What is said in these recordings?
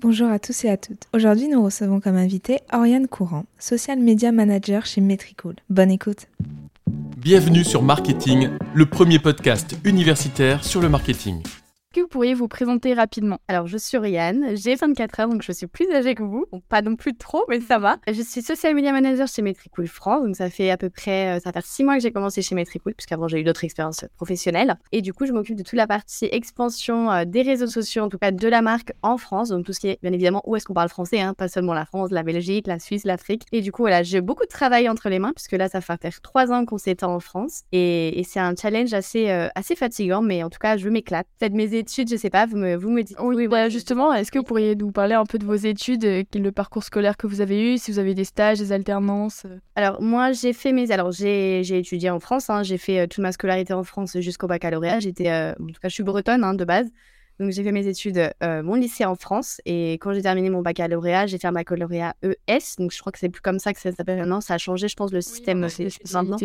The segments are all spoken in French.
Bonjour à tous et à toutes. Aujourd'hui, nous recevons comme invité Oriane Courant, social media manager chez Metricool. Bonne écoute. Bienvenue sur Marketing, le premier podcast universitaire sur le marketing que vous pourriez vous présenter rapidement? Alors, je suis Rianne, j'ai 24 ans, donc je suis plus âgée que vous. pas non plus trop, mais ça va. Je suis social media manager chez Metricool France, donc ça fait à peu près, euh, ça fait six mois que j'ai commencé chez Metricool, puisqu'avant j'ai eu d'autres expériences professionnelles. Et du coup, je m'occupe de toute la partie expansion euh, des réseaux sociaux, en tout cas de la marque en France, donc tout ce qui est, bien évidemment, où est-ce qu'on parle français, hein, pas seulement la France, la Belgique, la Suisse, l'Afrique. Et du coup, voilà, j'ai beaucoup de travail entre les mains, puisque là, ça fait faire trois ans qu'on s'étend en France. Et, c'est un challenge assez, euh, assez fatigant, mais en tout cas, je m'éclate. Peut-être mes études, je sais pas, vous vous me dites. Oui, bah, justement, est-ce que vous pourriez nous parler un peu de vos études, euh, le parcours scolaire que vous avez eu, si vous avez des stages, des alternances euh? Alors, moi, j'ai fait mes. Alors, j'ai étudié en France, hein. j'ai fait euh, toute ma scolarité en France jusqu'au baccalauréat. J'étais. En tout cas, je suis bretonne hein, de base. Donc j'ai fait mes études, euh, mon lycée en France, et quand j'ai terminé mon baccalauréat, j'ai fait un baccalauréat ES. Donc je crois que c'est plus comme ça que ça s'appelle maintenant. Ça a changé, je pense, le système maintenant.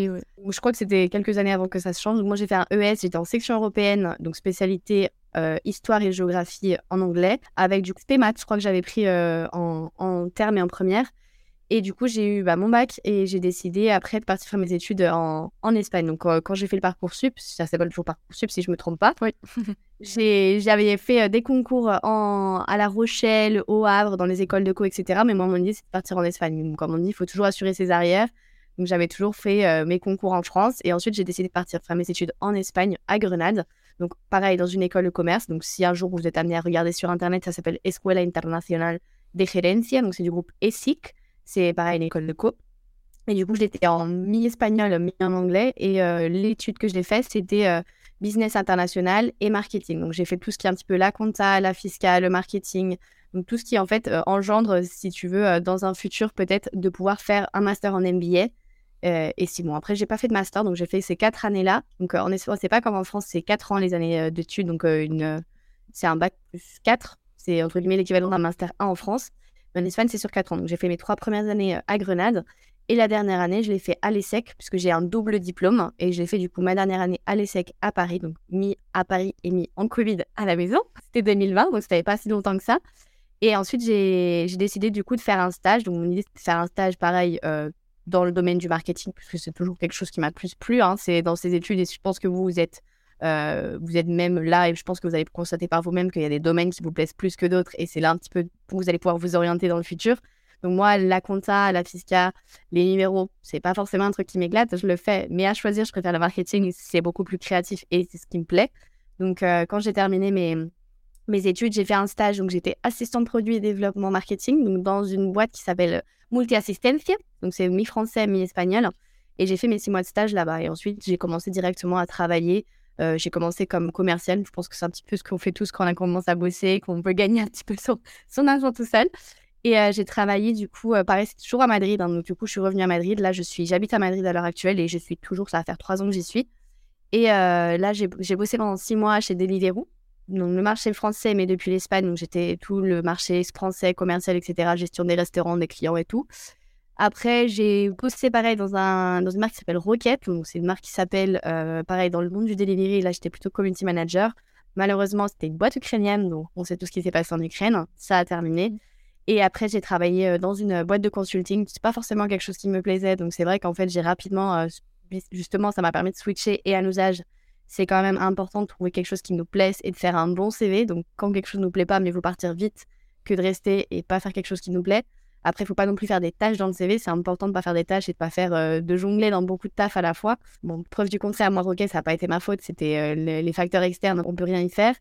Je crois que c'était quelques années avant que ça se change. Donc moi j'ai fait un ES, j'étais en section européenne, donc spécialité euh, histoire et géographie en anglais, avec du SPMAT, je crois que j'avais pris euh, en, en terme et en première. Et du coup, j'ai eu bah, mon bac et j'ai décidé après de partir faire mes études en, en Espagne. Donc, euh, quand j'ai fait le parcours sup, ça s'appelle toujours parcours sup si je me trompe pas. Oui. j'avais fait euh, des concours en, à La Rochelle, au Havre, dans les écoles de co, etc. Mais moi, mon idée, c'est de partir en Espagne. Donc, comme on dit, il faut toujours assurer ses arrières. Donc, j'avais toujours fait euh, mes concours en France. Et ensuite, j'ai décidé de partir faire mes études en Espagne, à Grenade. Donc, pareil, dans une école de commerce. Donc, si un jour vous êtes amené à regarder sur Internet, ça s'appelle Escuela Internacional de Gerencia. Donc, c'est du groupe ESIC. C'est pareil, une école de co. Et du coup, j'étais en mi-espagnol, mi-en anglais. Et euh, l'étude que j'ai faite, c'était euh, business international et marketing. Donc, j'ai fait tout ce qui est un petit peu la compta, la fiscale, le marketing. Donc, tout ce qui, en fait, euh, engendre, si tu veux, dans un futur, peut-être, de pouvoir faire un master en MBA. et si bon, après, j'ai pas fait de master, donc j'ai fait ces quatre années-là. Donc, en Espagne, c'est pas comme en France, c'est quatre ans les années d'études. Donc, une, c'est un bac plus quatre. C'est entre guillemets l'équivalent d'un master 1 en France. En Espagne, c'est sur 4 ans. Donc, j'ai fait mes trois premières années euh, à Grenade. Et la dernière année, je l'ai fait à l'ESSEC, puisque j'ai un double diplôme. Et j'ai fait du coup ma dernière année à l'ESSEC à Paris, donc mis à Paris et mis en Covid à la maison. C'était 2020, donc ça n'avait pas si longtemps que ça. Et ensuite, j'ai décidé du coup de faire un stage. Donc, mon idée, c'était de faire un stage pareil euh, dans le domaine du marketing, puisque c'est toujours quelque chose qui m'a plus plu. Hein. C'est dans ces études, et je pense que vous, vous êtes euh, vous êtes même là, et je pense que vous allez constater par vous-même qu'il y a des domaines qui vous plaisent plus que d'autres, et c'est là un petit peu où vous allez pouvoir vous orienter dans le futur. Donc moi, la compta, la fisca, les numéros, c'est pas forcément un truc qui m'éclate, je le fais, mais à choisir, je préfère le marketing, c'est beaucoup plus créatif et c'est ce qui me plaît. Donc euh, quand j'ai terminé mes, mes études, j'ai fait un stage, donc j'étais assistante produit et développement marketing, donc dans une boîte qui s'appelle Multi Assistencia, donc c'est mi-français, mi-espagnol, et j'ai fait mes six mois de stage là-bas. Et ensuite, j'ai commencé directement à travailler euh, j'ai commencé comme commercial. Je pense que c'est un petit peu ce qu'on fait tous quand on commence à bosser, qu'on veut gagner un petit peu son, argent tout seul. Et euh, j'ai travaillé du coup, euh, pareil, c'est toujours à Madrid. Hein, donc du coup, je suis revenue à Madrid. Là, je suis, j'habite à Madrid à l'heure actuelle et je suis toujours, ça va faire trois ans que j'y suis. Et là, j'ai bossé pendant six mois chez Deliveroo. Donc le marché français, mais depuis l'Espagne, donc j'étais tout le marché français, commercial, etc., gestion des restaurants, des clients et tout. Après, j'ai bossé pareil dans, un, dans une marque qui s'appelle Rocket. C'est une marque qui s'appelle, euh, pareil, dans le monde du delivery. Là, j'étais plutôt community manager. Malheureusement, c'était une boîte ukrainienne. Donc, on sait tout ce qui s'est passé en Ukraine. Ça a terminé. Et après, j'ai travaillé euh, dans une boîte de consulting. C'est pas forcément quelque chose qui me plaisait. Donc, c'est vrai qu'en fait, j'ai rapidement, euh, justement, ça m'a permis de switcher et à l'usage. C'est quand même important de trouver quelque chose qui nous plaise et de faire un bon CV. Donc, quand quelque chose ne nous plaît pas, mais vous partir vite que de rester et pas faire quelque chose qui nous plaît. Après, il faut pas non plus faire des tâches dans le CV. C'est important de pas faire des tâches et de pas faire euh, de jongler dans beaucoup de taf à la fois. Bon, preuve du contraire, moi, ok, ça n'a pas été ma faute. C'était euh, les facteurs externes, on peut rien y faire.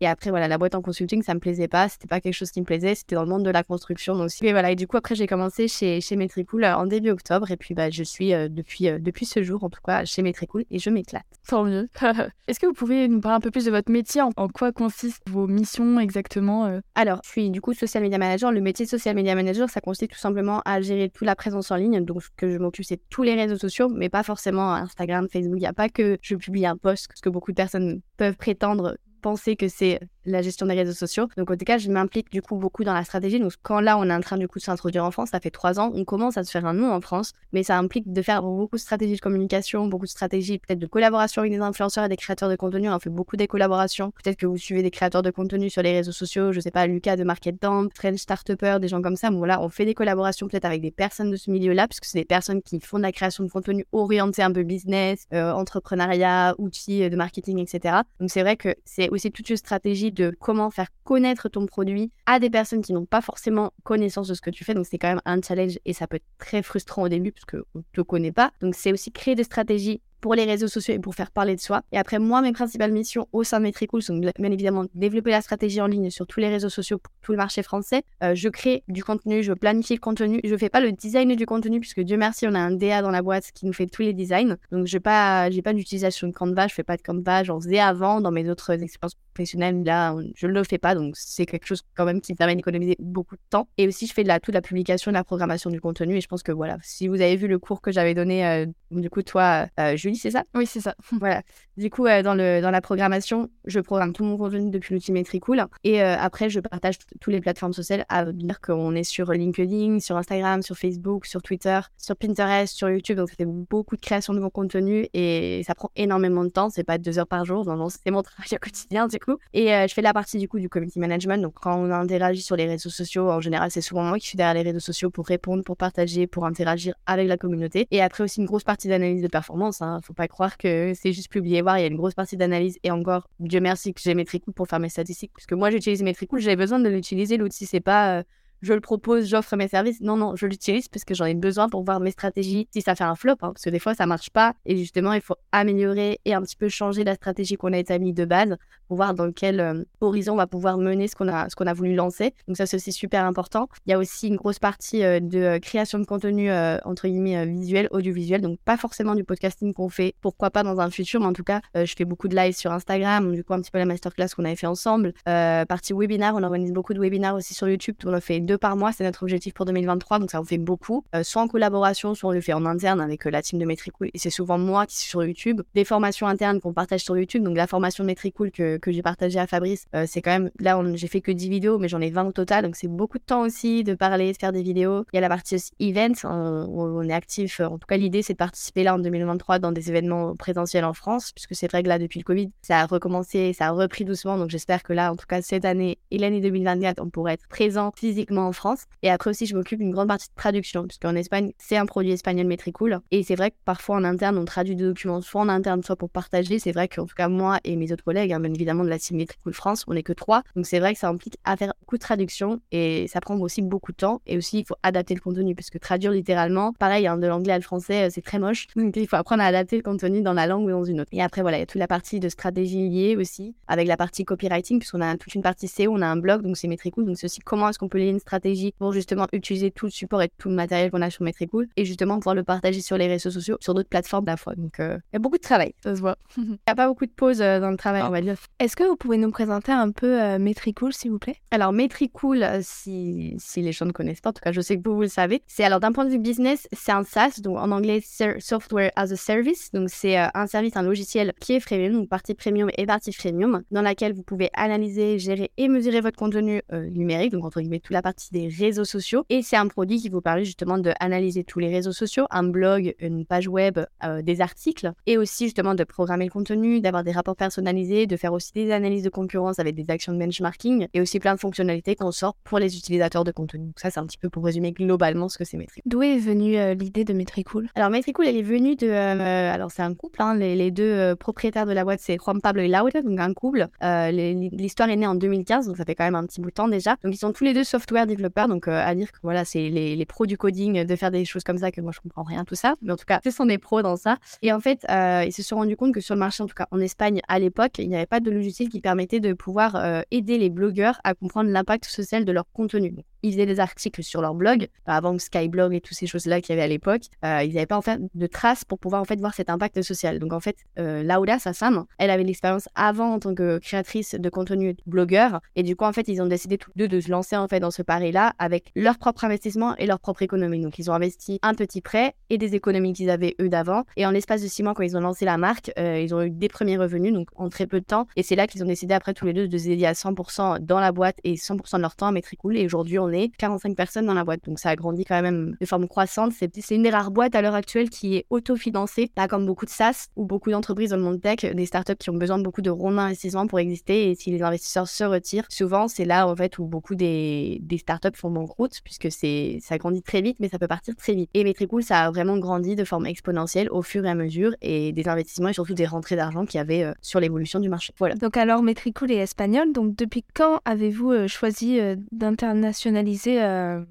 Et après, voilà, la boîte en consulting, ça me plaisait pas. C'était pas quelque chose qui me plaisait. C'était dans le monde de la construction aussi. Et voilà. Et du coup, après, j'ai commencé chez, chez Metricool euh, en début octobre. Et puis, bah, je suis euh, depuis, euh, depuis ce jour, en tout cas, chez Metricool et je m'éclate. Tant mieux. Est-ce que vous pouvez nous parler un peu plus de votre métier? En, quoi consistent vos missions exactement Alors, je suis du coup social media manager. Le métier social media manager, ça consiste tout simplement à gérer toute la présence en ligne. Donc, ce que je m'occupe, c'est tous les réseaux sociaux, mais pas forcément Instagram, Facebook. Il n'y a pas que je publie un post, ce que beaucoup de personnes peuvent prétendre penser que c'est la gestion des réseaux sociaux. Donc, en tout cas, je m'implique du coup beaucoup dans la stratégie. Donc, quand là, on est en train du coup de s'introduire en France, ça fait trois ans, on commence à se faire un nom en France, mais ça implique de faire beaucoup de stratégies de communication, beaucoup de stratégies peut-être de collaboration avec des influenceurs et des créateurs de contenu. On fait beaucoup des collaborations. Peut-être que vous suivez des créateurs de contenu sur les réseaux sociaux, je sais pas, Lucas de Market Dump, French Startupper, des gens comme ça. Bon, voilà, on fait des collaborations peut-être avec des personnes de ce milieu-là, puisque c'est des personnes qui font de la création de contenu orientée un peu business, euh, entrepreneuriat, outils de marketing, etc. Donc, c'est vrai que c'est aussi toute une stratégie de comment faire connaître ton produit à des personnes qui n'ont pas forcément connaissance de ce que tu fais. Donc, c'est quand même un challenge et ça peut être très frustrant au début parce qu'on ne te connaît pas. Donc, c'est aussi créer des stratégies pour les réseaux sociaux et pour faire parler de soi. Et après, moi, mes principales missions au sein de Metricool sont bien évidemment développer la stratégie en ligne sur tous les réseaux sociaux pour tout le marché français. Euh, je crée du contenu, je planifie le contenu. Je fais pas le design du contenu puisque Dieu merci, on a un DA dans la boîte qui nous fait tous les designs. Donc, je n'ai pas, j'ai pas d'utilisation de Canva, je fais pas de Canva. J'en faisais avant dans mes autres expériences professionnelles. Là, je ne le fais pas. Donc, c'est quelque chose quand même qui me permet d'économiser beaucoup de temps. Et aussi, je fais de la, toute la publication, de la programmation du contenu. Et je pense que voilà, si vous avez vu le cours que j'avais donné, euh, du coup, toi, euh, Julie, c'est ça? Oui, c'est ça. voilà. Du coup, dans, le, dans la programmation, je programme tout mon contenu depuis l'outil Metricool. Et après, je partage toutes les plateformes sociales à dire qu'on est sur LinkedIn, sur Instagram, sur Facebook, sur Twitter, sur Pinterest, sur YouTube. Donc, fait beaucoup de création de mon contenu et ça prend énormément de temps. C'est pas deux heures par jour. Non, non, c'est mon travail au quotidien, du coup. Et je fais la partie, du coup, du community management. Donc, quand on interagit sur les réseaux sociaux, en général, c'est souvent moi qui suis derrière les réseaux sociaux pour répondre, pour partager, pour interagir avec la communauté. Et après aussi une grosse partie d'analyse de performance. Hein. Faut pas croire que c'est juste publier, voir. Il y a une grosse partie d'analyse. Et encore, Dieu merci que j'ai Metricool pour faire mes statistiques. Puisque moi, j'utilise Metricool, j'avais besoin de l'utiliser. L'outil, c'est pas je le propose, j'offre mes services. Non, non, je l'utilise parce que j'en ai besoin pour voir mes stratégies si ça fait un flop, hein, parce que des fois ça marche pas. Et justement, il faut améliorer et un petit peu changer la stratégie qu'on a établie de base pour voir dans quel euh, horizon on va pouvoir mener ce qu'on a, ce qu'on a voulu lancer. Donc ça, c'est aussi super important. Il y a aussi une grosse partie euh, de euh, création de contenu entre guillemets visuel, audiovisuel. Donc pas forcément du podcasting qu'on fait, pourquoi pas dans un futur, mais en tout cas, je fais beaucoup de live sur Instagram, du coup un petit peu la masterclass qu'on avait fait ensemble. partie webinar, on organise beaucoup de webinars aussi sur YouTube. On a fait par mois, c'est notre objectif pour 2023, donc ça en fait beaucoup. Euh, soit en collaboration, soit on le fait en interne avec euh, la team de Metricool, et c'est souvent moi qui suis sur YouTube. Des formations internes qu'on partage sur YouTube, donc la formation de Metricool que, que j'ai partagée à Fabrice, euh, c'est quand même, là j'ai fait que 10 vidéos, mais j'en ai 20 au total, donc c'est beaucoup de temps aussi de parler, de faire des vidéos. Il y a la partie aussi event, on, on est actif, en tout cas l'idée c'est de participer là en 2023 dans des événements présentiels en France, puisque c'est vrai que là depuis le Covid, ça a recommencé, ça a repris doucement, donc j'espère que là, en tout cas cette année et l'année 2024, on pourrait être présent physiquement en France. Et après aussi, je m'occupe d'une grande partie de traduction, puisqu'en Espagne, c'est un produit espagnol Metricool. Et c'est vrai que parfois en interne, on traduit des documents soit en interne, soit pour partager. C'est vrai qu'en tout cas, moi et mes autres collègues, hein, bien évidemment de la team Metricool France, on n'est que trois. Donc c'est vrai que ça implique à faire beaucoup de traduction et ça prend aussi beaucoup de temps. Et aussi, il faut adapter le contenu, puisque traduire littéralement, pareil, hein, de l'anglais à le français, euh, c'est très moche. Donc il faut apprendre à adapter le contenu dans la langue ou dans une autre. Et après, voilà, il y a toute la partie de stratégie liée aussi, avec la partie copywriting, puisqu'on a toute une partie SEO, on a un blog, donc c'est Metricool. Donc c'est aussi comment est-ce qu'on peut lier une stratégie pour justement utiliser tout le support et tout le matériel qu'on a sur Metricool et justement pouvoir le partager sur les réseaux sociaux, sur d'autres plateformes à la fois. Donc, euh, il y a beaucoup de travail. Ça se voit. Il n'y a pas beaucoup de pauses euh, dans le travail, on va dire. Est-ce que vous pouvez nous présenter un peu euh, Metricool, s'il vous plaît? Alors, Metricool, si, si les gens ne connaissent pas, en tout cas, je sais que vous, le savez, c'est alors d'un point de vue business, c'est un SaaS, donc en anglais, Software as a Service. Donc, c'est un service, un logiciel qui est freemium, donc partie premium et partie freemium, dans laquelle vous pouvez analyser, gérer et mesurer votre contenu numérique, donc entre guillemets, toute la partie des réseaux sociaux et c'est un produit qui vous permet justement d'analyser tous les réseaux sociaux, un blog, une page web, euh, des articles, et aussi justement de programmer le contenu, d'avoir des rapports personnalisés, de faire aussi des analyses de concurrence avec des actions de benchmarking, et aussi plein de fonctionnalités qu'on sort pour les utilisateurs de contenu. Donc ça, c'est un petit peu pour résumer globalement ce que c'est Metricool. D'où est venue euh, l'idée de Metricool Alors Metricool, elle est venue de... Euh, alors c'est un couple, hein, les, deux propriétaires de la boîte, c'est Juan Pablo et Laura, donc un couple. L'histoire est née en 2015, donc ça fait quand même un petit bout de temps déjà. Donc ils sont tous les deux software développeurs, donc à dire que voilà, c'est les, les, pros du coding de faire des choses comme ça que moi je comprends rien tout ça. Mais en tout cas, ce sont des pros dans ça. Et en fait, euh, ils se sont rendus compte que sur le marché, en tout cas en Espagne à l'époque, il n'y avait pas de logiciel qui permettait de pouvoir euh, aider les blogueurs à comprendre l'impact social de leur contenu. Ils faisaient des articles sur leur blog, avant Skyblog et toutes ces choses-là qu'il y avait à l'époque, euh, ils n'avaient pas en fait de traces pour pouvoir en fait voir cet impact social. Donc en fait, euh, Laura, sa femme, elle avait l'expérience avant en tant que créatrice de contenu blogueur, et du coup en fait ils ont décidé tous deux de se lancer en fait dans ce pari-là avec leur propre investissement et leur propre économie. Donc ils ont investi un petit prêt et des économies qu'ils avaient eux d'avant, et en l'espace de six mois quand ils ont lancé la marque, euh, ils ont eu des premiers revenus donc en très peu de temps, et c'est là qu'ils ont décidé après tous les deux de se dédier à 100% dans la boîte et 100% de leur temps à Metricool. Et aujourd'hui on est 45 personnes dans la boîte. Donc ça a grandi quand même de forme croissante. C'est une des rares boîtes à l'heure actuelle qui est autofinancée, pas comme beaucoup de SaaS ou beaucoup d'entreprises dans le monde tech, des startups qui ont besoin de beaucoup de ronds d'investissement pour exister. Et si les investisseurs se retirent, souvent c'est là en fait où beaucoup des, startups font banqueroute puisque ça grandit très vite, mais ça peut partir très vite. Et Metricool, ça a vraiment grandi de forme exponentielle au fur et à mesure et des investissements et surtout des rentrées d'argent qu'il y avait euh, sur l'évolution du marché. Voilà. Donc alors Metricool est espagnol. Donc depuis quand avez-vous euh, choisi euh, d'internationaliser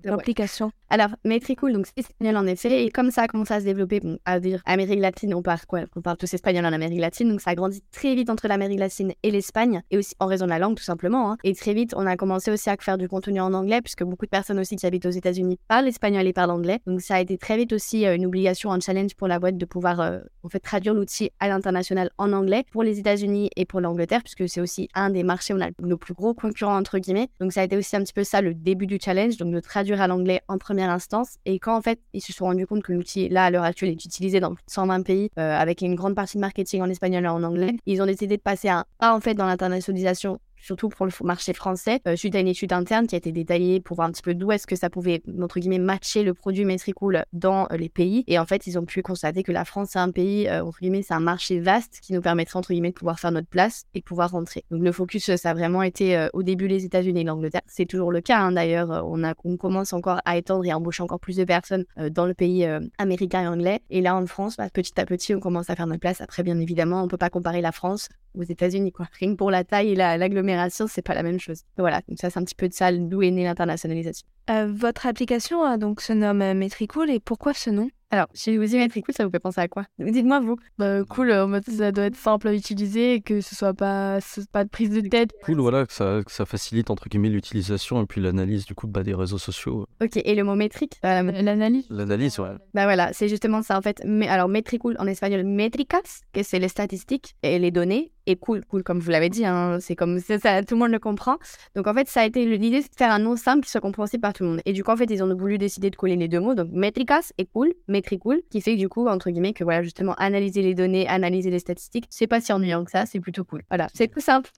l'application alors, Metricool, donc c'est espagnol en effet, et comme ça a commencé à se développer, bon, à dire Amérique latine, on parle quoi On parle tous espagnol en Amérique latine, donc ça a grandi très vite entre l'Amérique latine et l'Espagne, et aussi en raison de la langue tout simplement. Hein. Et très vite, on a commencé aussi à faire du contenu en anglais, puisque beaucoup de personnes aussi qui habitent aux États-Unis parlent espagnol et parlent anglais. Donc ça a été très vite aussi euh, une obligation, un challenge pour la boîte de pouvoir euh, en fait traduire l'outil à l'international en anglais pour les États-Unis et pour l'Angleterre, puisque c'est aussi un des marchés où on a nos plus gros concurrents entre guillemets. Donc ça a été aussi un petit peu ça le début du challenge, donc de traduire à l'anglais en instance. Et quand en fait ils se sont rendus compte que l'outil, là à l'heure actuelle, est utilisé dans 120 pays euh, avec une grande partie de marketing en espagnol et en anglais, ils ont décidé de passer un pas en fait dans l'internationalisation surtout pour le marché français, euh, suite à une étude interne qui a été détaillée pour voir un petit peu d'où est-ce que ça pouvait, entre guillemets, matcher le produit Metricool dans euh, les pays. Et en fait, ils ont pu constater que la France, c'est un pays, euh, entre guillemets, c'est un marché vaste qui nous permettrait, entre guillemets, de pouvoir faire notre place et pouvoir rentrer. Donc le focus, ça a vraiment été au début les États-Unis et l'Angleterre. C'est toujours le cas, hein, d'ailleurs. On, on commence encore à étendre et à embaucher encore plus de personnes dans le pays américain et anglais. Et là, en France, bah, petit à petit, on commence à faire notre place. Après, bien évidemment, on ne peut pas comparer la France aux États-Unis, quoi. Rien que pour la taille et l'agglomération, c'est pas la même chose. Voilà, donc ça, c'est un petit peu de ça d'où est née l'internationalisation. Euh, votre application euh, donc se nomme euh, Metricool et pourquoi ce nom? Alors, si je vous dis Metricool, ça vous fait penser à quoi? Dites-moi vous. Bah, cool, en mode ça doit être simple à utiliser et que ce soit pas, pas de prise de tête. Cool, voilà, que ça, ça facilite entre guillemets l'utilisation et puis l'analyse du coup bah, des réseaux sociaux. Ok, et le mot métrique? L'analyse L'analyse, ouais. Bah voilà, c'est justement ça en fait. Mais, alors, Metricool en espagnol, métricas, que c'est les statistiques et les données et cool, cool comme vous l'avez dit, hein, c'est comme ça, tout le monde le comprend. Donc en fait, ça a été l'idée, c'est de faire un nom simple qui soit compréhensible par tout le monde. Et du coup, en fait, ils ont voulu décider de coller les deux mots, donc métricas et cool, métricool, qui fait du coup, entre guillemets, que voilà, justement, analyser les données, analyser les statistiques, c'est pas si ennuyant que ça, c'est plutôt cool. Voilà, c'est tout simple.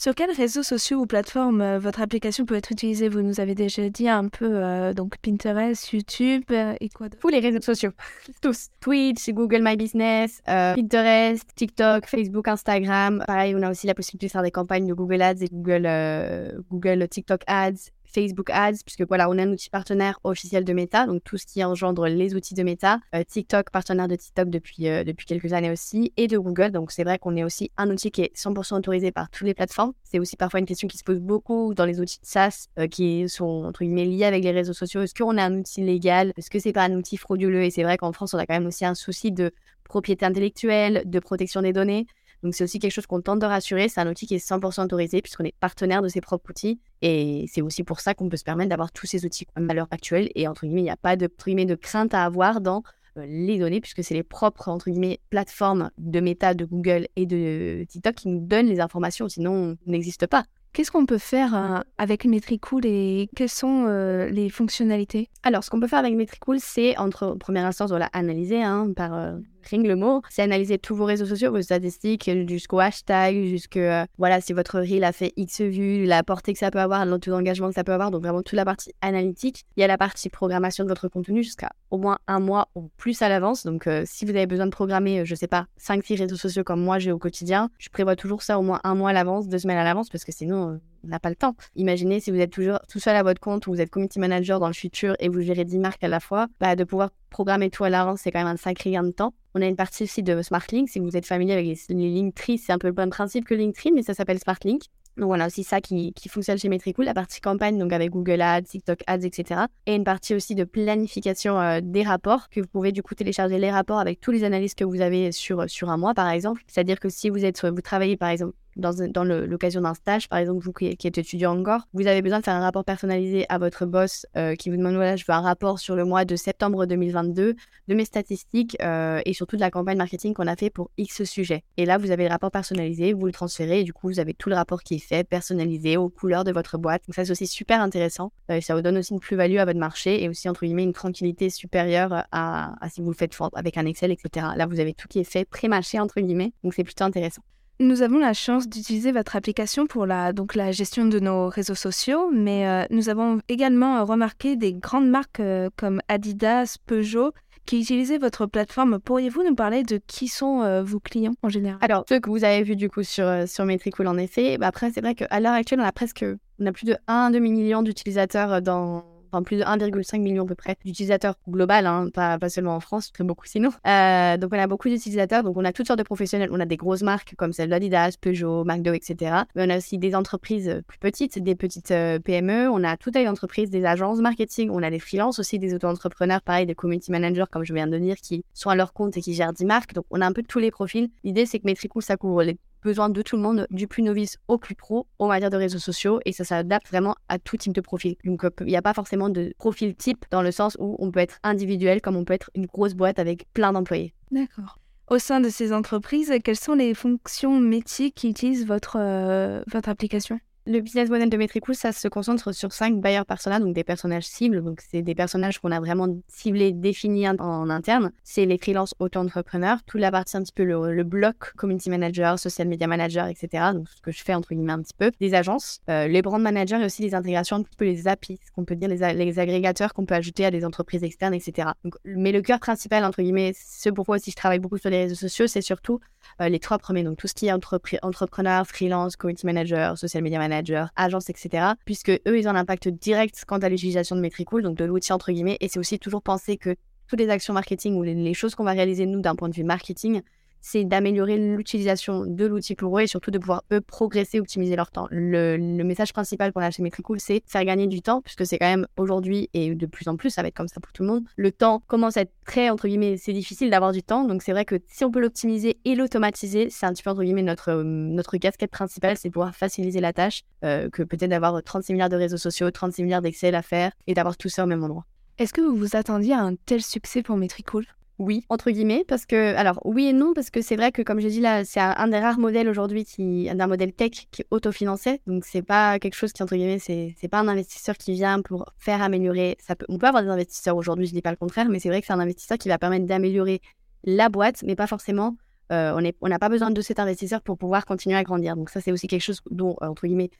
Sur quels réseaux sociaux ou plateformes euh, votre application peut être utilisée? Vous nous avez déjà dit un peu, euh, donc Pinterest, YouTube euh, et quoi d'autre? Tous les réseaux sociaux, tous. Twitch, Google My Business, Pinterest, TikTok, Facebook, Instagram. Pareil, on a aussi la possibilité de faire des campagnes de Google Ads et Google, Google TikTok Ads Facebook Ads, puisque voilà, on est un outil partenaire officiel de Meta, donc tout ce qui engendre les outils de Meta, euh, TikTok, partenaire de TikTok depuis, euh, depuis quelques années aussi, et de Google. Donc c'est vrai qu'on est aussi un outil qui est 100% autorisé par toutes les plateformes. C'est aussi parfois une question qui se pose beaucoup dans les outils de SaaS euh, qui sont entre guillemets liés avec les réseaux sociaux. Est-ce qu'on est un outil légal? Est-ce que c'est pas un outil frauduleux? Et c'est vrai qu'en France, on a quand même aussi un souci de propriété intellectuelle, de protection des données. Donc c'est aussi quelque chose qu'on tente de rassurer. C'est un outil qui est 100% autorisé puisqu'on est partenaire de ses propres outils. Et c'est aussi pour ça qu'on peut se permettre d'avoir tous ces outils à l'heure actuelle. Et entre guillemets, il n'y a pas de, de crainte à avoir dans euh, les données puisque c'est les propres entre guillemets plateformes de Meta, de Google et de TikTok qui nous donnent les informations. Sinon, on n'existe pas. Qu'est-ce qu'on peut faire euh, avec Metricool et quelles sont euh, les fonctionnalités? Alors, ce qu'on peut faire avec Metricool, c'est, entre première instance, voilà, analyser hein, par le mot, c'est analyser tous vos réseaux sociaux, vos statistiques, jusqu'au hashtag, jusque euh, voilà si votre reel a fait X vues, la portée que ça peut avoir, le taux d'engagement que ça peut avoir, donc vraiment toute la partie analytique. Il y a la partie programmation de votre contenu jusqu'à au moins un mois ou plus à l'avance. Donc euh, si vous avez besoin de programmer, je sais pas, 5-6 réseaux sociaux comme moi j'ai au quotidien, je prévois toujours ça au moins un mois à l'avance, deux semaines à l'avance, parce que sinon euh, on n'a pas le temps. Imaginez si vous êtes toujours tout seul à votre compte ou vous êtes community manager dans le futur et vous gérez 10 marques à la fois, bah, de pouvoir programmer tout à l'avance, c'est quand même un sacré gain de temps. On a une partie aussi de Smart Link. Si vous êtes familier avec les, Linktree, c'est un peu le même principe que Linktree, mais ça s'appelle Smart Link. Donc voilà aussi ça qui, qui fonctionne chez Metricool, la partie campagne, donc avec Google Ads, TikTok Ads, etc. Et une partie aussi de planification euh, des rapports, que vous pouvez du coup télécharger les rapports avec tous les analyses que vous avez sur, sur un mois par exemple. C'est-à-dire que si vous êtes vous travaillez par exemple dans, dans l'occasion d'un stage, par exemple, vous qui, êtes étudiant encore, vous avez besoin de faire un rapport personnalisé à votre boss euh, qui vous demande voilà, je veux un rapport sur le mois de septembre 2022 de mes statistiques euh, et surtout de la campagne marketing qu'on a fait pour X sujet. Et là, vous avez le rapport personnalisé, vous le transférez et du coup, vous avez tout le rapport qui est fait, personnalisé aux couleurs de votre boîte. Donc ça, c'est aussi super intéressant. Euh, ça vous donne aussi une plus-value à votre marché et aussi, entre guillemets, une tranquillité supérieure à, à si vous le faites avec un Excel, etc. Là, vous avez tout qui est fait, pré-mâché, entre guillemets. Donc c'est plutôt intéressant. Nous avons la chance d'utiliser votre application pour la, donc la gestion de nos réseaux sociaux, mais euh, nous avons également remarqué des grandes marques euh, comme Adidas, Peugeot qui utilisaient votre plateforme. Pourriez-vous nous parler de qui sont euh, vos clients en général? Alors, ceux que vous avez vus du coup sur, sur Metricool en effet, bah, après c'est vrai qu'à l'heure actuelle, on a presque on a plus de 1 demi-million d'utilisateurs dans, enfin plus de 1,5 million à peu près d'utilisateurs global, hein, pas, seulement en France, très beaucoup sinon. Euh, donc on a beaucoup d'utilisateurs, donc on a toutes sortes de professionnels. On a des grosses marques comme celle d'Adidas, Peugeot, McDo, etc. Mais on a aussi des entreprises plus petites, des petites euh, PME. On a toute taille d'entreprises, des agences marketing. On a des freelances aussi, des auto-entrepreneurs, pareil, des community managers comme je viens de dire, qui sont à leur compte et qui gèrent 10 marques. Donc on a un peu tous les profils. L'idée c'est que Metricool ça couvre les besoin de tout le monde, du plus novice au plus pro, en matière de réseaux sociaux, et ça s'adapte vraiment à tout type de profil. Donc, euh, il n'y a pas forcément de profil type dans le sens où on peut être individuel comme on peut être une grosse boîte avec plein d'employés. D'accord. Au sein de ces entreprises, quelles sont les fonctions métiers qui utilisent votre, euh, votre application? Le business model de Metricool, ça se concentre sur cinq buyer personas, donc des personnages cibles. Donc, c'est des personnages qu'on a vraiment ciblés, définis en, interne. C'est les freelance auto-entrepreneurs, toute la partie un petit peu le, bloc community manager, social media manager, etc. Donc, ce que je fais entre guillemets un petit peu. Des agences, euh, les brand managers et aussi les intégrations, un petit peu les API, ce qu'on peut dire les, les, agrégateurs qu'on peut ajouter à des entreprises externes, etc. Donc, mais le cœur principal, entre guillemets, ce pourquoi aussi je travaille beaucoup sur les réseaux sociaux, c'est surtout euh, les trois premiers. Donc, tout ce qui est entrepreneur, freelance, community manager, social media manager agences, etc. Puisque eux, ils ont un impact direct quant à l'utilisation de Metricool, donc de l'outil entre guillemets. Et c'est aussi toujours penser que toutes les actions marketing ou les choses qu'on va réaliser nous d'un point de vue marketing, c'est d'améliorer l'utilisation de l'outil pour eux et surtout de pouvoir eux progresser, optimiser leur temps. Le, message principal pour la chez Metricool, c'est faire gagner du temps, puisque c'est quand même aujourd'hui et de plus en plus, ça va être comme ça pour tout le monde. Le temps commence à être très, entre guillemets, c'est difficile d'avoir du temps. Donc c'est vrai que si on peut l'optimiser et l'automatiser, c'est un petit peu, entre guillemets, notre, notre casquette principale, c'est pouvoir faciliter la tâche, euh, que peut-être d'avoir 36 milliards de réseaux sociaux, 36 milliards d'Excel à faire et d'avoir tout ça au même endroit. Est-ce que vous vous attendiez à un tel succès pour Metricool oui, entre guillemets, parce que, alors oui et non, parce que c'est vrai que comme j'ai dit là, c'est un, des rares modèles aujourd'hui qui, d'un modèle tech qui est autofinancé, donc c'est pas quelque chose qui, entre guillemets, c'est, c'est pas un investisseur qui vient pour faire améliorer, ça peut, on peut avoir des investisseurs aujourd'hui, je dis pas le contraire, mais c'est vrai que c'est un investisseur qui va permettre d'améliorer la boîte, mais pas forcément, euh, on n'a pas besoin de cet investisseur pour pouvoir continuer à grandir, donc ça c'est aussi quelque chose dont, euh, entre guillemets,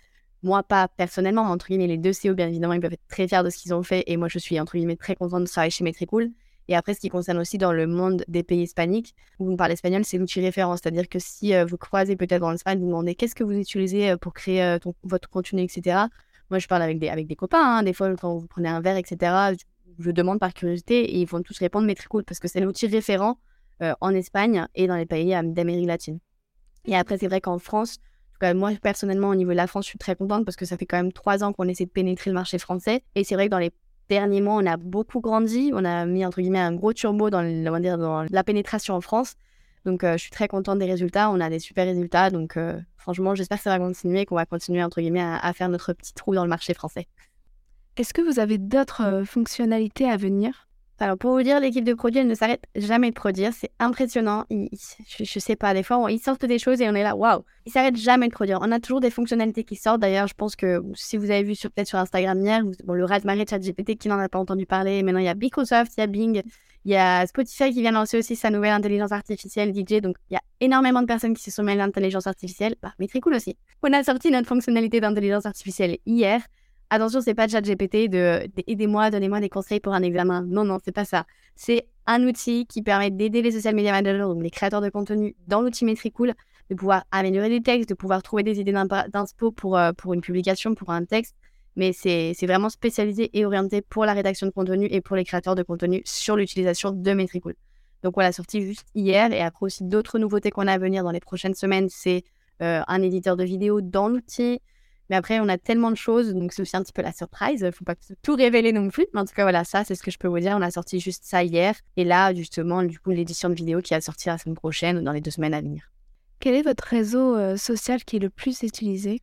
moi pas personnellement, mais entre guillemets, les deux CEO, bien évidemment, ils peuvent être très fiers de ce qu'ils ont fait, et moi je suis, entre guillemets, très contente de travailler chez Metricool. Et après, ce qui concerne aussi dans le monde des pays hispaniques, où vous parlez espagnol, c'est l'outil référent. C'est-à-dire que si euh, vous croisez peut-être dans l'Espagne, vous demandez qu'est-ce que vous utilisez euh, pour créer euh, votre contenu, etc. Moi, je parle avec des, avec des copains. Hein. Des fois, quand vous prenez un verre, etc., je, demande par curiosité et ils vont tous répondre Metricool parce que c'est l'outil référent en Espagne et dans les pays d'Amérique latine. Et après, c'est vrai qu'en France, moi, personnellement, au niveau de la France, je suis très contente parce que ça fait quand même trois ans qu'on essaie de pénétrer le marché français. Et c'est vrai que dans les derniers mois, on a beaucoup grandi. On a mis, entre guillemets, un gros turbo dans, la pénétration en France. Donc, euh, je suis très contente des résultats. On a des super résultats. Donc, euh, franchement, j'espère que ça va continuer, qu'on va continuer, entre guillemets, à, faire notre petit trou dans le marché français. Est-ce que vous avez d'autres euh, fonctionnalités à venir? Alors pour vous dire, l'équipe de produits, elle ne s'arrête jamais de produire. C'est impressionnant. je, je, sais pas, des fois, ils sortent des choses et on est là, waouh. Ils s'arrêtent jamais de produire. On a toujours des fonctionnalités qui sortent. D'ailleurs, je pense que si vous avez vu sur, peut-être sur Instagram hier, le Raspberry GPT qui n'en a pas entendu parler. Maintenant, il y a Microsoft, il y a Bing, il y a Spotify qui vient lancer aussi sa nouvelle intelligence artificielle DJ. Donc, il y a énormément de personnes qui se sont mêlées à l'intelligence artificielle. Bah, mais très cool aussi. On a sorti notre fonctionnalité d'intelligence artificielle hier. Attention, c'est pas GPT de, de aidez-moi, donnez-moi des conseils pour un examen. Non, non, c'est pas ça. C'est un outil qui permet d'aider les social media managers, donc les créateurs de contenu, dans l'outil Metricool, de pouvoir améliorer des textes, de pouvoir trouver des idées d'inspo pour, euh, pour une publication, pour un texte. Mais c'est vraiment spécialisé et orienté pour la rédaction de contenu et pour les créateurs de contenu sur l'utilisation de Metricool. Donc, on l'a sorti juste hier. Et après aussi, d'autres nouveautés qu'on a à venir dans les prochaines semaines, c'est euh, un éditeur de vidéo dans l'outil, mais après, on a tellement de choses, donc c'est aussi un petit peu la surprise. Il faut pas tout révéler non plus. Mais en tout cas, voilà, ça, c'est ce que je peux vous dire. On a sorti juste ça hier. Et là, justement, du coup, l'édition de vidéo qui va sortir la semaine prochaine ou dans les deux semaines à venir. Quel est votre réseau euh, social qui est le plus utilisé?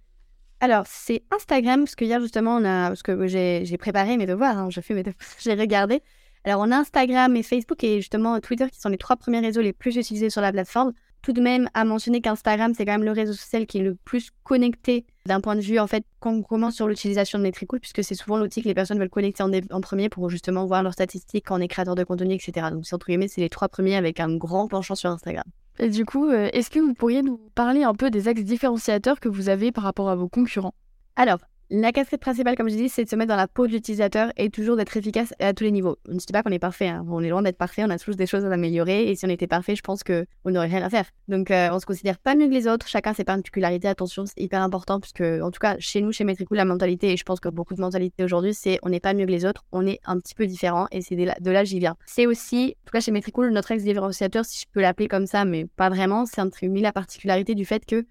Alors, c'est Instagram, parce que hier, justement, on a, parce que j'ai j'ai préparé mes devoirs, hein, je fais mes devoirs, j'ai regardé. Alors, on a Instagram et Facebook et justement Twitter qui sont les trois premiers réseaux les plus utilisés sur la plateforme. Tout de même, à mentionner qu'Instagram, c'est quand même le réseau social qui est le plus connecté d'un point de vue, en fait, quand on commence sur l'utilisation de Metricool, puisque c'est souvent l'outil que les personnes veulent connecter en, premier pour justement voir leurs statistiques quand on est créateur de contenu, etc. Donc, c'est entre guillemets, c'est les trois premiers avec un grand penchant sur Instagram. Et du coup, euh, est-ce que vous pourriez nous parler un peu des axes différenciateurs que vous avez par rapport à vos concurrents? Alors, la casquette principale, comme je dis, c'est de se mettre dans la peau de l'utilisateur et toujours d'être efficace à tous les niveaux. Je ne dis pas qu'on est parfait, hein. on est loin d'être parfait, on a tous des choses à améliorer et si on était parfait, je pense qu'on n'aurait rien à faire. Donc, euh, on se considère pas mieux que les autres, chacun ses particularités, attention, c'est hyper important puisque, en tout cas, chez nous, chez Metricool, la mentalité, et je pense que beaucoup de mentalités aujourd'hui, c'est on n'est pas mieux que les autres, on est un petit peu différent et c'est de là, là j'y viens. C'est aussi, en tout cas chez Metricool, notre ex différenciateur, si je peux l'appeler comme ça, mais pas vraiment, c'est entre guillemets la particularité du fait que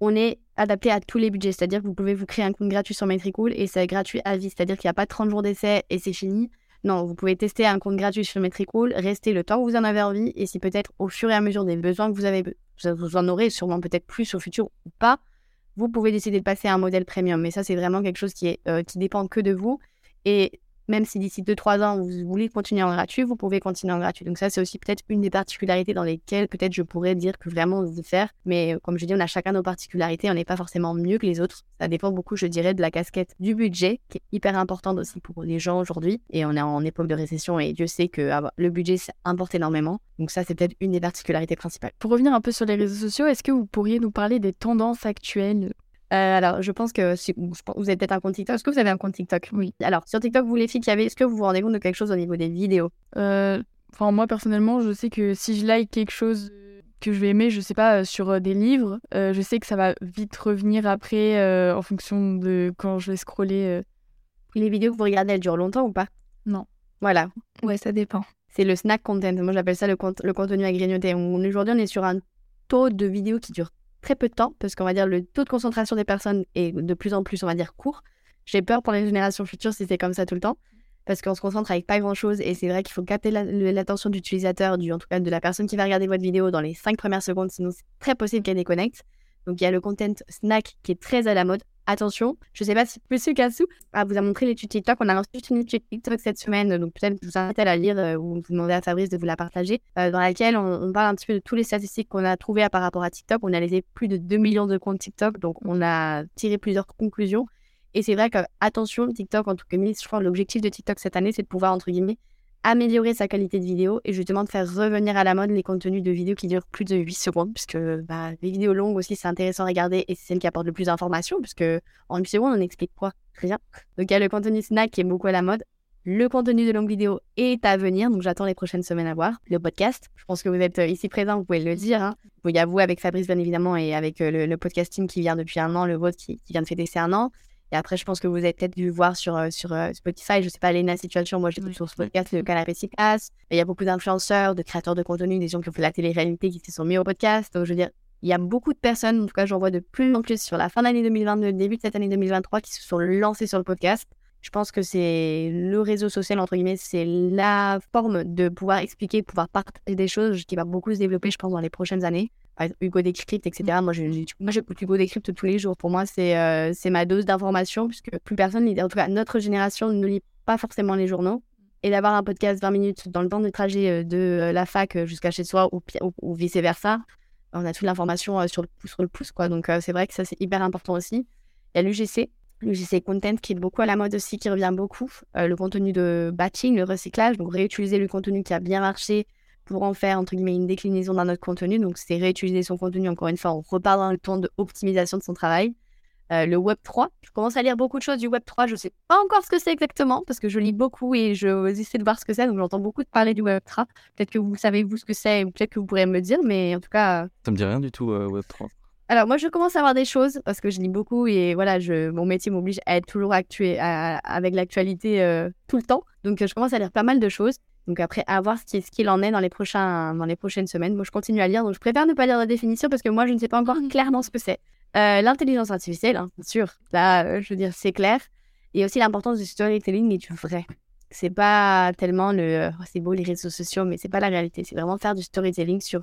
on est adapté à tous les budgets. C'est-à-dire que vous pouvez vous créer un compte gratuit sur Metricool et c'est gratuit à vie. C'est-à-dire qu'il n'y a pas 30 jours d'essai et c'est fini. Non, vous pouvez tester un compte gratuit sur Metricool, rester le temps que vous en avez envie et si peut-être au fur et à mesure des besoins que vous avez, vous en aurez sûrement peut-être plus au futur ou pas, vous pouvez décider de passer à un modèle premium. Mais ça, c'est vraiment quelque chose qui, est, euh, qui dépend que de vous. Et même si d'ici 2-3 ans, vous voulez continuer en gratuit, vous pouvez continuer en gratuit. Donc ça, c'est aussi peut-être une des particularités dans lesquelles peut-être je pourrais dire que vraiment on veut faire. Mais euh, comme je dis, on a chacun nos particularités, on n'est pas forcément mieux que les autres. Ça dépend beaucoup, je dirais, de la casquette du budget, qui est hyper importante aussi pour les gens aujourd'hui. Et on est en époque de récession et Dieu sait que avoir- le budget, ça importe énormément. Donc ça, c'est peut-être une des particularités principales. Pour revenir un peu sur les réseaux sociaux, est-ce que vous pourriez nous parler des tendances actuelles Euh, alors, je pense que si, je pense- vous avez peut-être un compte TikTok. Est-ce que vous avez un compte TikTok? Oui. Alors, sur TikTok, vous les filles qui avez, est-ce que vous vous rendez compte de quelque chose au niveau des vidéos? Euh, Enfin, moi personnellement, je sais que si je like quelque chose que je vais aimer, je sais pas, euh, sur euh, des livres, euh, je sais que ça va vite revenir après euh, en fonction de quand je vais scroller. euh. Les vidéos que vous regardez, elles durent longtemps ou pas? Non. Voilà. Ouais, ça dépend. C'est le snack content. Moi, j'appelle ça le, cont- le contenu à grignoter. Aujourd'hui, on est sur un taux de vidéos qui dure très peu de temps parce qu'on va dire le taux de concentration des personnes est de plus en plus, on va dire, court. J'ai peur pour les générations futures si c'est comme ça tout le temps parce qu'on se concentre avec pas grand chose et c'est vrai qu'il faut capter l'attention de l'utilisateur, du, en tout cas de la personne qui va regarder votre vidéo dans les 5 premières secondes, sinon c'est très possible qu'elle déconnecte. Donc il y a le content snack qui est très à la mode. Attention, je sais pas si Monsieur Kassou ah, vous a montré l'étude TikTok. On a lancé une étude TikTok cette semaine, donc peut-être je vous invite à la lire euh, ou vous demandez à Fabrice de vous la partager, euh, dans laquelle on, parle un petit peu de toutes les statistiques qu'on a trouvées par rapport à TikTok. On a analysé plus de 2 millions de comptes TikTok, donc on a tiré plusieurs conclusions. Et c'est vrai que, attention, TikTok, en tout cas, je crois l'objectif de TikTok cette année, c'est de pouvoir, entre guillemets, améliorer sa qualité de vidéo et justement de faire revenir à la mode les contenus de vidéos qui durent plus de 8 secondes, puisque bah, les vidéos longues aussi, c'est intéressant à regarder et c'est celles qui apportent le plus d'informations, puisque en 8 secondes, on explique quoi? Rien. Donc il y a le contenu snack qui est beaucoup à la mode. Le contenu de longue vidéo est à venir, donc j'attends les prochaines semaines à voir. Le podcast, je pense que vous êtes euh, ici présents, vous pouvez le dire. Hein. Il y a vous avec Fabrice, bien évidemment, et avec euh, le, le podcasting qui vient depuis un an, le vôtre qui, qui vient de fêter ses un an. Et après, je pense que vous avez peut-être dû voir sur, euh, sur euh, Spotify, je sais pas, Lena Situation, moi j'écoute Oui. sur ce podcast, le canapé s'y passe. Il y a beaucoup d'influenceurs, de créateurs de contenu, des gens qui ont fait la télé-réalité qui se sont mis au podcast. Donc je veux dire, il y a beaucoup de personnes, en tout cas j'en vois de plus en plus sur la fin d'année 2022, début de cette année 2023, qui se sont lancés sur le podcast. Je pense que c'est le réseau social, entre guillemets, c'est la forme de pouvoir expliquer, pouvoir partager des choses qui va beaucoup se développer, je pense, dans les prochaines années. Hugo Décrypte, etc. Moi, je- j'écoute Hugo Décrypte tous les jours. Pour moi, c'est euh, c'est ma dose d'information, puisque plus personne, lit- en tout cas, notre génération ne lit pas forcément les journaux. Et d'avoir un podcast 20 minutes dans le temps de trajet euh, de euh, la fac euh, jusqu'à chez soi ou, pi- ou, ou vice-versa, on a toute l'information sur, le pouce, sur le pouce. Quoi. Donc, euh, c'est vrai que ça, c'est hyper important aussi. Il y a l'UGC, l'UGC Content qui est beaucoup à la mode aussi, qui revient beaucoup. Euh, le contenu de batching, le recyclage, donc réutiliser le contenu qui a bien marché pour en faire, entre guillemets, une déclinaison d'un autre contenu. Donc, c'est réutiliser son contenu, encore une fois, on repart dans le temps d'optimisation de son travail. Euh, le Web 3, je commence à lire beaucoup de choses du Web 3. Je ne sais pas encore ce que c'est exactement parce que je lis beaucoup et je essaie de voir ce que c'est. Donc, j'entends beaucoup de parler du Web 3. Peut-être que vous savez, vous, ce que c'est ou peut-être que vous pourrez me le dire. Mais en tout cas, Ça me dit rien du tout, euh, Web3. alors moi je commence à voir des choses parce que je lis beaucoup et voilà, je, mon métier m'oblige à être toujours actué, à- avec l'actualité euh, tout le temps. Donc euh, je commence à lire pas mal de choses. Donc après, à voir ce qui- ce qu'il en est dans les, prochains, dans les prochaines semaines. Moi je continue à lire, donc je préfère ne pas lire la définition parce que moi je ne sais pas encore clairement ce que c'est. Euh, L'intelligence artificielle, hein, bien sûr, là euh, je veux dire c'est clair. Et aussi l'importance du storytelling et du vrai. C'est pas tellement le... euh, c'est beau les réseaux sociaux, mais c'est pas la réalité. C'est vraiment faire du storytelling sur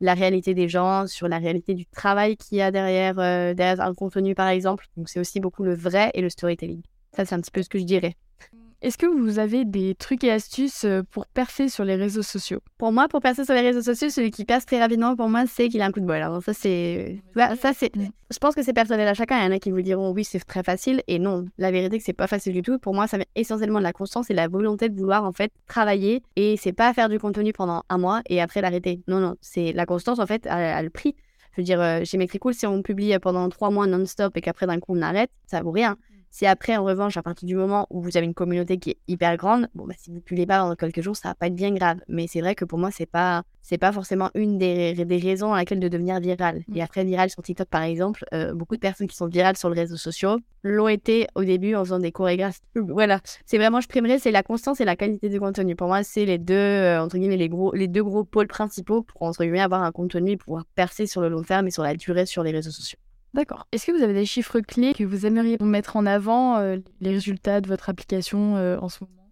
la réalité des gens, sur la réalité du travail qu'il y a derrière, euh, derrière un contenu, par exemple. Donc, c'est aussi beaucoup le vrai et le storytelling. Ça, c'est un petit peu ce que je dirais. Est-ce que vous avez des trucs et astuces euh, pour percer sur les réseaux sociaux? Pour moi, pour percer sur les réseaux sociaux, celui qui perce très rapidement, pour moi, c'est qu'il a un coup de bol. Alors ça, c'est, ça, c'est. Je pense que c'est personnel à chacun. Il y en a qui vous diront oui, c'est très facile, et non. La vérité, que c'est pas facile du tout. Pour moi, ça vient essentiellement de la constance et la volonté de vouloir en fait travailler. Et c'est pas faire du contenu pendant un mois et après l'arrêter. Non, non, c'est la constance en fait à, le prix. Je veux dire, euh, chez Metricool, si on publie pendant trois mois non-stop et qu'après d'un coup on arrête, ça vaut rien. Si après, en revanche, à partir du moment où vous avez une communauté qui est hyper grande, bon, bah, si vous ne publiez pas dans quelques jours, ça va pas être bien grave. Mais c'est vrai que pour moi, c'est pas, c'est pas forcément une des, des raisons à laquelle de devenir viral. Et mmh. après, viral sur TikTok, par exemple, euh, beaucoup de personnes qui sont virales sur les réseaux sociaux l'ont été au début en faisant des chorégraphes. Voilà. C'est vraiment, je primerais, c'est la constance et la qualité du contenu. Pour moi, c'est les deux, euh, entre guillemets, les gros, les deux gros pôles principaux pour, entre guillemets, avoir un contenu et pouvoir percer sur le long terme et sur la durée sur les réseaux sociaux. D'accord. Est-ce que vous avez des chiffres clés que vous aimeriez mettre en avant, euh, les résultats de votre application euh, en ce moment?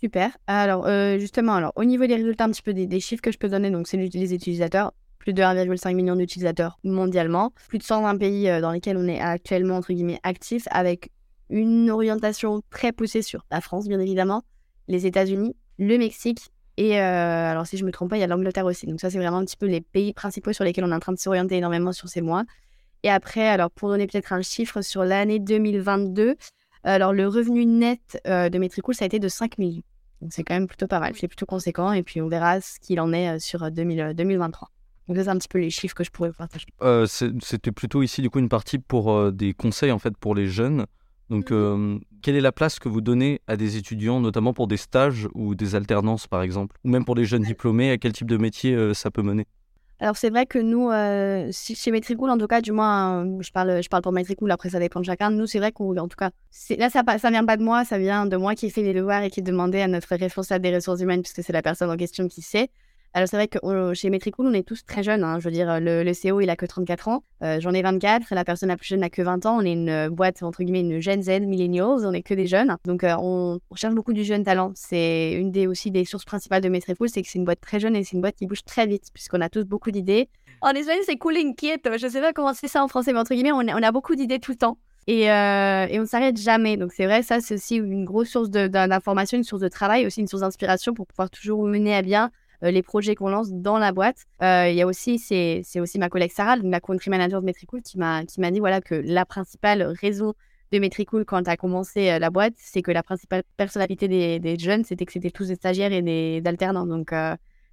Super. Alors, euh, justement, alors, au niveau des résultats, un petit peu des, chiffres que je peux donner, donc c'est les utilisateurs. Plus de 1,5 million d'utilisateurs mondialement, plus de 120 pays dans lesquels on est actuellement, entre guillemets, actifs, avec une orientation très poussée sur la France, bien évidemment, les États-Unis, le Mexique et alors, si je me trompe pas, il y a l'Angleterre aussi. Donc, ça, c'est vraiment un petit peu les pays principaux sur lesquels on est en train de s'orienter énormément sur ces mois. Et après, alors pour donner peut-être un chiffre sur l'année 2022, alors le revenu net euh, de Metricool, ça a été de 5 millions. Donc c'est quand même plutôt pas mal, c'est plutôt conséquent. Et puis on verra ce qu'il en est euh, sur 2023. Euh, Donc, c'est un petit peu les chiffres que je pourrais vous partager. C'était plutôt ici, du coup, une partie pour des conseils, en fait, pour les jeunes. Donc, mhm. quelle est la place que vous donnez à des étudiants, notamment pour des stages ou des alternances, par exemple? Ou même pour les jeunes diplômés, à quel type de métier ça peut mener? Alors c'est vrai que nous, euh, chez Metricool, en tout cas, du moins, euh, je parle, je parle pour Metricool, après ça dépend de chacun. Nous, c'est vrai qu'en tout cas, là, ça, ça vient pas de moi, ça vient de moi qui ai fait les devoirs et qui demandait à notre responsable des ressources humaines, puisque c'est la personne en question qui sait. Alors c'est vrai que euh, chez Metricool, on est tous très jeunes. Hein. Je veux dire, le, le, CEO, il a que 34 ans. Euh, j'en ai 24. La personne la plus jeune n'a que 20 ans. On est une euh, boîte, entre guillemets, une Gen Z, millennials. On est que des jeunes. Donc on, cherche beaucoup du jeune talent. C'est une des aussi des sources principales de Metricool, c'est que c'est une boîte très jeune et c'est une boîte qui bouge très vite, puisqu'on a tous beaucoup d'idées. En espagnol, c'est cool inquiète. Je sais pas comment c'est ça en français, mais entre guillemets, on a, beaucoup d'idées tout le temps. Et, on ne s'arrête jamais. Donc c'est vrai, ça c'est aussi une grosse source d'information, une source de travail, aussi une source d'inspiration pour pouvoir toujours mener à bien euh, les projets qu'on lance dans la boîte. Euh, il y a aussi, c'est aussi ma collègue Sarah, la country manager de Metricool, qui m'a dit voilà, que la principale raison de Metricool quand tu as commencé euh, la boîte, c'est que la principale personnalité des, jeunes, c'était que c'était tous des stagiaires et des alternants. Donc,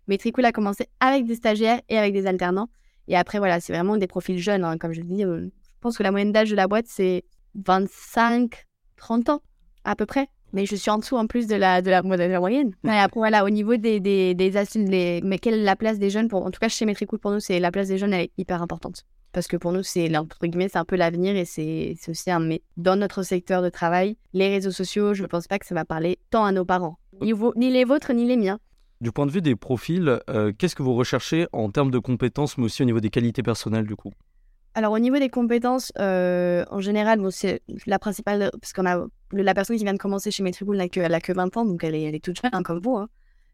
Metricool a commencé avec des stagiaires et avec des alternants. Et après, voilà, c'est vraiment des profils jeunes. Hein. Comme je le dis, je pense que la moyenne d'âge de la boîte, c'est 25, 30 ans à peu près mais je suis en dessous en plus de la, de la, de la moyenne. Mais après, voilà, au niveau des, des, des astuces, les... mais quelle est la place des jeunes pour... En tout cas, chez Metricool, pour nous, c'est la place des jeunes, elle est hyper importante. Parce que pour nous, c'est, entre guillemets, c'est un peu l'avenir et c'est, aussi un... Mais dans notre secteur de travail, les réseaux sociaux, je ne pense pas que ça va parler tant à nos parents. Ni, ni les vôtres, ni les miens. Du point de vue des profils, euh, qu'est-ce que vous recherchez en termes de compétences, mais aussi au niveau des qualités personnelles, du coup? Alors au niveau des compétences, euh, en général, c'est la principale, parce qu'on a la personne qui vient de commencer chez Metricool n'a que, elle a que 20 ans, donc elle est, est toute jeune, hein, comme vous. Hein.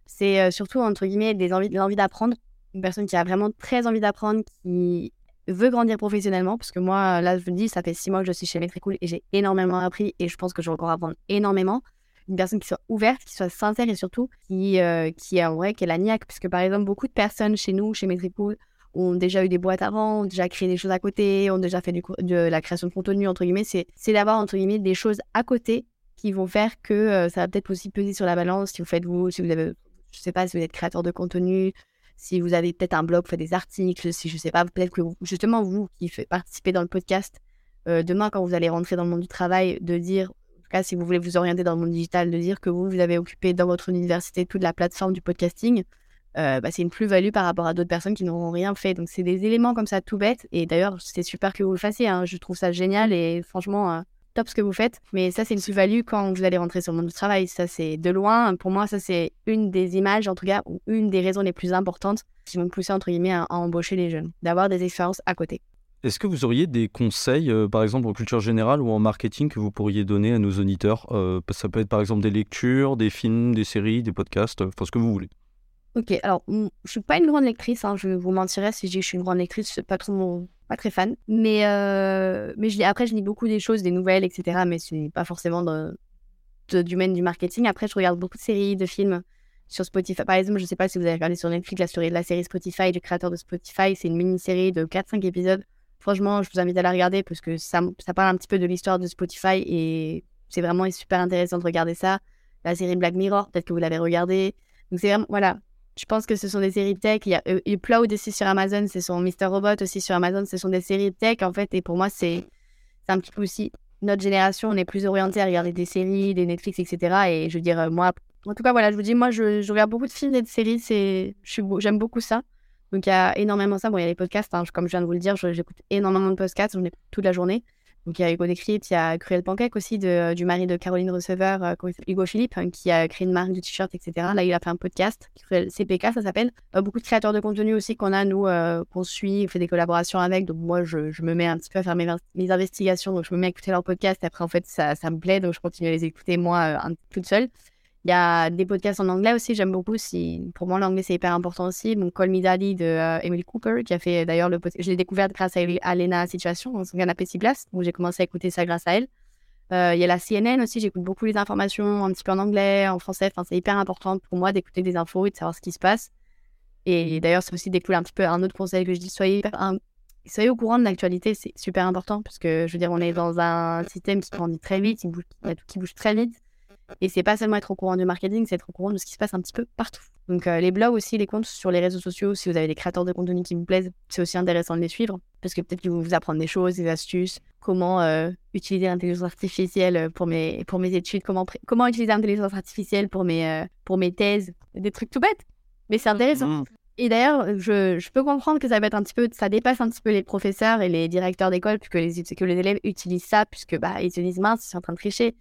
C'est euh, surtout, entre guillemets, des envies, l'envie d'apprendre. Une personne qui a vraiment très envie d'apprendre, qui veut grandir professionnellement, parce que moi, là, je vous dis, ça fait six mois que je suis chez Metricool et j'ai énormément appris et je pense que je vais encore apprendre énormément. Une personne qui soit ouverte, qui soit sincère et surtout qui, euh, qui a en vrai, qui est la niaque, parce par exemple, beaucoup de personnes chez nous, chez Metricool, ont déjà eu des boîtes avant, ont déjà créé des choses à côté, ont déjà fait du, de la création de contenu, entre guillemets. C'est d'avoir, entre guillemets, des choses à côté qui vont faire que euh, ça va peut-être aussi peser sur la balance si vous faites vous, si vous avez, je sais pas, si vous êtes créateur de contenu, si vous avez peut-être un blog, vous faites des articles, si je sais pas, peut-être que justement vous qui faites participer dans le podcast, euh, demain quand vous allez rentrer dans le monde du travail, de dire, en tout cas si vous voulez vous orienter dans le monde digital, de dire que vous, vous avez occupé dans votre université toute la plateforme du podcasting, euh, bah, c'est une plus-value par rapport à d'autres personnes qui n'auront rien fait. Donc, c'est des éléments comme ça tout bêtes. Et d'ailleurs, c'est super que vous le fassiez. Hein. Je trouve ça génial et franchement, euh, top ce que vous faites. Mais ça, c'est une plus-value quand vous allez rentrer sur le monde du travail. Ça, c'est de loin. Pour moi, ça, c'est une des images, en tout cas, ou une des raisons les plus importantes qui vont pousser, entre guillemets, à, embaucher les jeunes. D'avoir des expériences à côté. Est-ce que vous auriez des conseils, euh, par exemple en culture générale ou en marketing, que vous pourriez donner à nos auditeurs? Ça peut être par exemple des lectures, des films, des séries, des podcasts, enfin ce que vous voulez. Ok, alors je suis pas une grande lectrice, hein, je vous mentirais si je dis que je suis une grande lectrice, pas trop pas très fan. Mais, euh, mais je lis- après, je lis beaucoup des choses, des nouvelles, etc. Mais ce n'est pas forcément de, du domaine du marketing. Après, je regarde beaucoup de séries, de films sur Spotify. Par exemple, je sais pas si vous avez regardé sur Netflix la série, la série Spotify du créateur de Spotify. C'est une mini-série de 4-5 épisodes. Franchement, je vous invite à la regarder parce que ça, ça parle un petit peu de l'histoire de Spotify et c'est vraiment super intéressant de regarder ça. La série Black Mirror, peut-être que vous l'avez regardée. Donc c'est vraiment, voilà, je pense que ce sont des séries tech. Il y a euh, Upload aussi sur Amazon, ce sont Mr. Robot aussi sur Amazon. Ce sont des séries tech en fait. Et pour moi, c'est c'est un petit peu aussi notre génération. On est plus orienté à regarder des séries, des Netflix, etc. Et je veux dire, euh, moi, en tout cas, voilà, je vous dis, moi, je, regarde beaucoup de films et de séries. C'est, j'aime beaucoup ça. Donc il y a énormément ça. Bon, il y a les podcasts, hein, comme je viens de vous le dire, j'écoute énormément de podcasts. J'en écoute toute la journée. Donc il y a Hugo Décrypte, il y a Cruel Pancake aussi, de, du mari de Caroline Receveur, euh, Hugo Philippe, hein, qui a créé une marque de t-shirt, etc. Là, il a fait un podcast, Cruel CPK, ça s'appelle. Euh, beaucoup de créateurs de contenu aussi qu'on a, nous, euh, qu'on suit, on fait des collaborations avec. Donc moi, je, je me mets un petit peu à faire mes, mes investigations, donc je me mets à écouter leurs podcasts. Après, en fait, ça, ça me plaît, donc je continue à les écouter, moi, euh, toute seule. Il y a des podcasts en anglais aussi, j'aime beaucoup. Si... Pour moi, l'anglais, c'est hyper important aussi. Donc, Call Me Daddy de euh, Emily Cooper, qui a fait d'ailleurs le podcast. Je l'ai découverte grâce à, à Lena Situation, dans son canapé 6 places. Donc, j'ai commencé à écouter ça grâce à elle. Euh, Il y a la CNN aussi, j'écoute beaucoup les informations, un petit peu en anglais, en français. Enfin, c'est hyper important pour moi d'écouter des infos et de savoir ce qui se passe. Et d'ailleurs, c'est aussi découvrir un petit peu un autre conseil que je dis soyez, soyez au courant de l'actualité, c'est super important parce que je veux dire, on est dans un système qui grandit très vite, il y a tout qui bouge très vite. Et c'est pas seulement être au courant du marketing, c'est être au courant de ce qui se passe un petit peu partout. Donc euh, les blogs aussi, les comptes sur les réseaux sociaux, si vous avez des créateurs de contenu qui vous plaisent, c'est aussi intéressant de les suivre parce que peut-être qu'ils vont vous apprendre des choses, des astuces, comment euh, utiliser l'intelligence artificielle pour mes, pour mes études, comment, comment utiliser l'intelligence artificielle pour mes, euh, pour mes thèses, des trucs tout bêtes. Mais c'est intéressant. Mmh. Et d'ailleurs, je, je peux comprendre que ça va être un petit peu, ça dépasse un petit peu les professeurs et les directeurs d'école, puisque les, que les élèves utilisent ça, puisque bah, ils se disent mince, ils sont en train de tricher.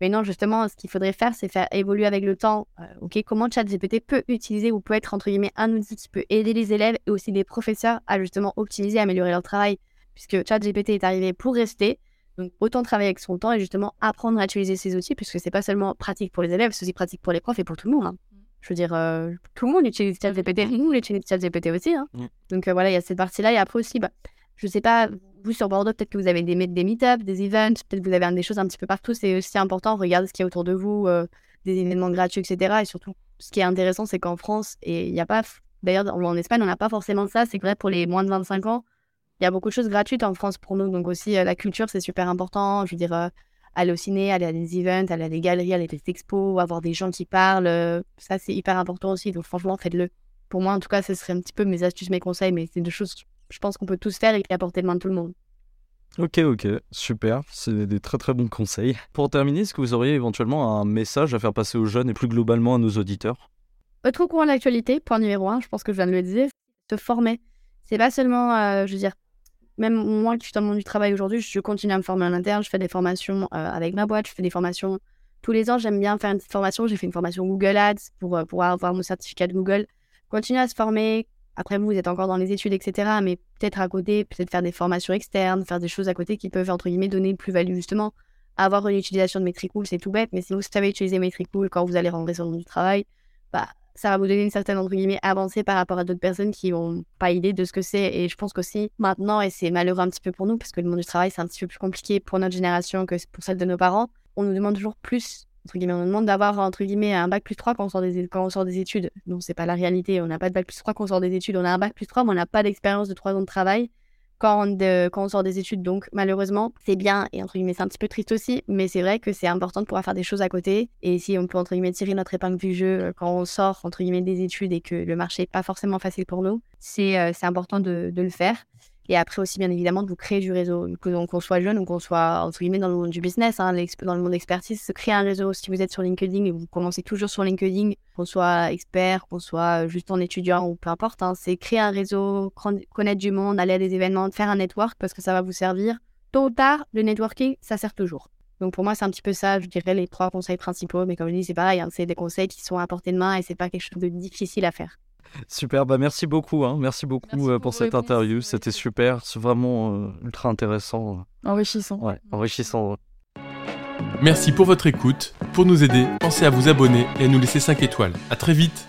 Mais non, justement, ce qu'il faudrait faire, c'est faire évoluer avec le temps. Euh, ok, comment ChatGPT peut utiliser ou peut être entre guillemets un outil qui peut aider les élèves et aussi les professeurs à justement optimiser, améliorer leur travail, puisque ChatGPT est arrivé pour rester. Donc autant travailler avec son temps et justement apprendre à utiliser ces outils, puisque c'est pas seulement pratique pour les élèves, c'est aussi pratique pour les profs et pour tout le monde. hein. Je veux dire, euh, tout le monde utilise ChatGPT, nous on utilise ChatGPT aussi. hein. Mm. Donc euh, voilà, il y a cette partie-là. Et après aussi, bah, je sais pas, vous sur Bordeaux, peut-être que vous avez des, des meet-ups, des events, peut-être que vous avez des choses un petit peu partout. C'est aussi important, regardez ce qu'il y a autour de vous, euh, des événements gratuits, etc. Et surtout, ce qui est intéressant, c'est qu'en France, et il n'y a pas, d'ailleurs en Espagne, on n'a pas forcément ça. C'est vrai pour les moins de 25 ans, il y a beaucoup de choses gratuites en France pour nous. Donc aussi, euh, la culture, c'est super important. Je veux dire, euh, aller au ciné, aller à des events, aller à des galeries, aller à des expos, avoir des gens qui parlent. ça, c'est hyper important aussi. Donc franchement, faites-le. Pour moi, en tout cas, ce serait un petit peu mes astuces, mes conseils, mais c'est des choses, je pense qu'on peut tous faire et qui apporter de main de tout le monde. Ok, ok, super, c'est des très très bons conseils. Pour terminer, est-ce que vous auriez éventuellement un message à faire passer aux jeunes et plus globalement à nos auditeurs? Être au courant de l'actualité, point numéro un, je pense que je viens de le dire, se former. C'est pas seulement, euh, je veux dire, même moi qui suis dans le monde du travail aujourd'hui, je continue à me former en interne, je fais des formations euh, avec ma boîte, je fais des formations tous les ans, j'aime bien faire une petite formation, j'ai fait une formation Google Ads pour euh, pouvoir avoir mon certificat de Google. Continuer à se former, après vous, êtes encore dans les études, etc., mais peut-être à côté, peut-être faire des formations externes, faire des choses à côté qui peuvent, entre guillemets, donner plus-value justement. Avoir une utilisation de Metricool, c'est tout bête, mais si vous savez utiliser Metricool quand vous allez rentrer sur le monde du travail, bah, ça va vous donner une certaine entre guillemets avancée par rapport à d'autres personnes qui n'ont pas idée de ce que c'est. Et je pense qu'aussi maintenant, et c'est malheureux un petit peu pour nous, parce que le monde du travail c'est un petit peu plus compliqué pour notre génération que pour celle de nos parents, on nous demande toujours plus. Entre guillemets, on nous demande d'avoir entre guillemets un bac plus 3 quand on sort des, quand on sort des études. Non, c'est pas la réalité. On n'a pas de bac plus 3 quand on sort des études. On a un bac plus 3, mais on n'a pas d'expérience de 3 ans de travail quand on, de- quand on sort des études. Donc, malheureusement, c'est bien et entre guillemets, c'est un petit peu triste aussi, mais c'est vrai que c'est important de pouvoir faire des choses à côté. Et si on peut entre guillemets tirer notre épingle du jeu euh, quand on sort entre guillemets des études et que le marché n'est pas forcément facile pour nous, c'est euh, important de, de le faire. Et après aussi, bien évidemment, de vous créer du réseau. Qu'on soit jeune ou qu'on soit, entre guillemets, dans le monde du business, hein, dans le monde d'expertise, se créer un réseau. Si vous êtes sur LinkedIn et vous commencez toujours sur LinkedIn, qu'on soit expert, qu'on soit juste en étudiant ou peu importe, hein, c'est créer un réseau, connaître du monde, aller à des événements, faire un network parce que ça va vous servir. Tôt ou tard, le networking, ça sert toujours. Donc pour moi, c'est un petit peu ça, je dirais, les trois conseils principaux. Mais comme je dis, c'est pareil, hein, c'est des conseils qui sont à portée de main et c'est pas quelque chose de difficile à faire. Super, bah merci beaucoup, hein. merci beaucoup Merci euh, pour pour cette réponses, interview, ouais, c'était super, c'est vraiment euh, ultra intéressant, Enrichissant. ouais, enrichissant. Merci pour votre écoute. Pour nous aider, pensez à vous abonner et à nous laisser 5 étoiles. À très vite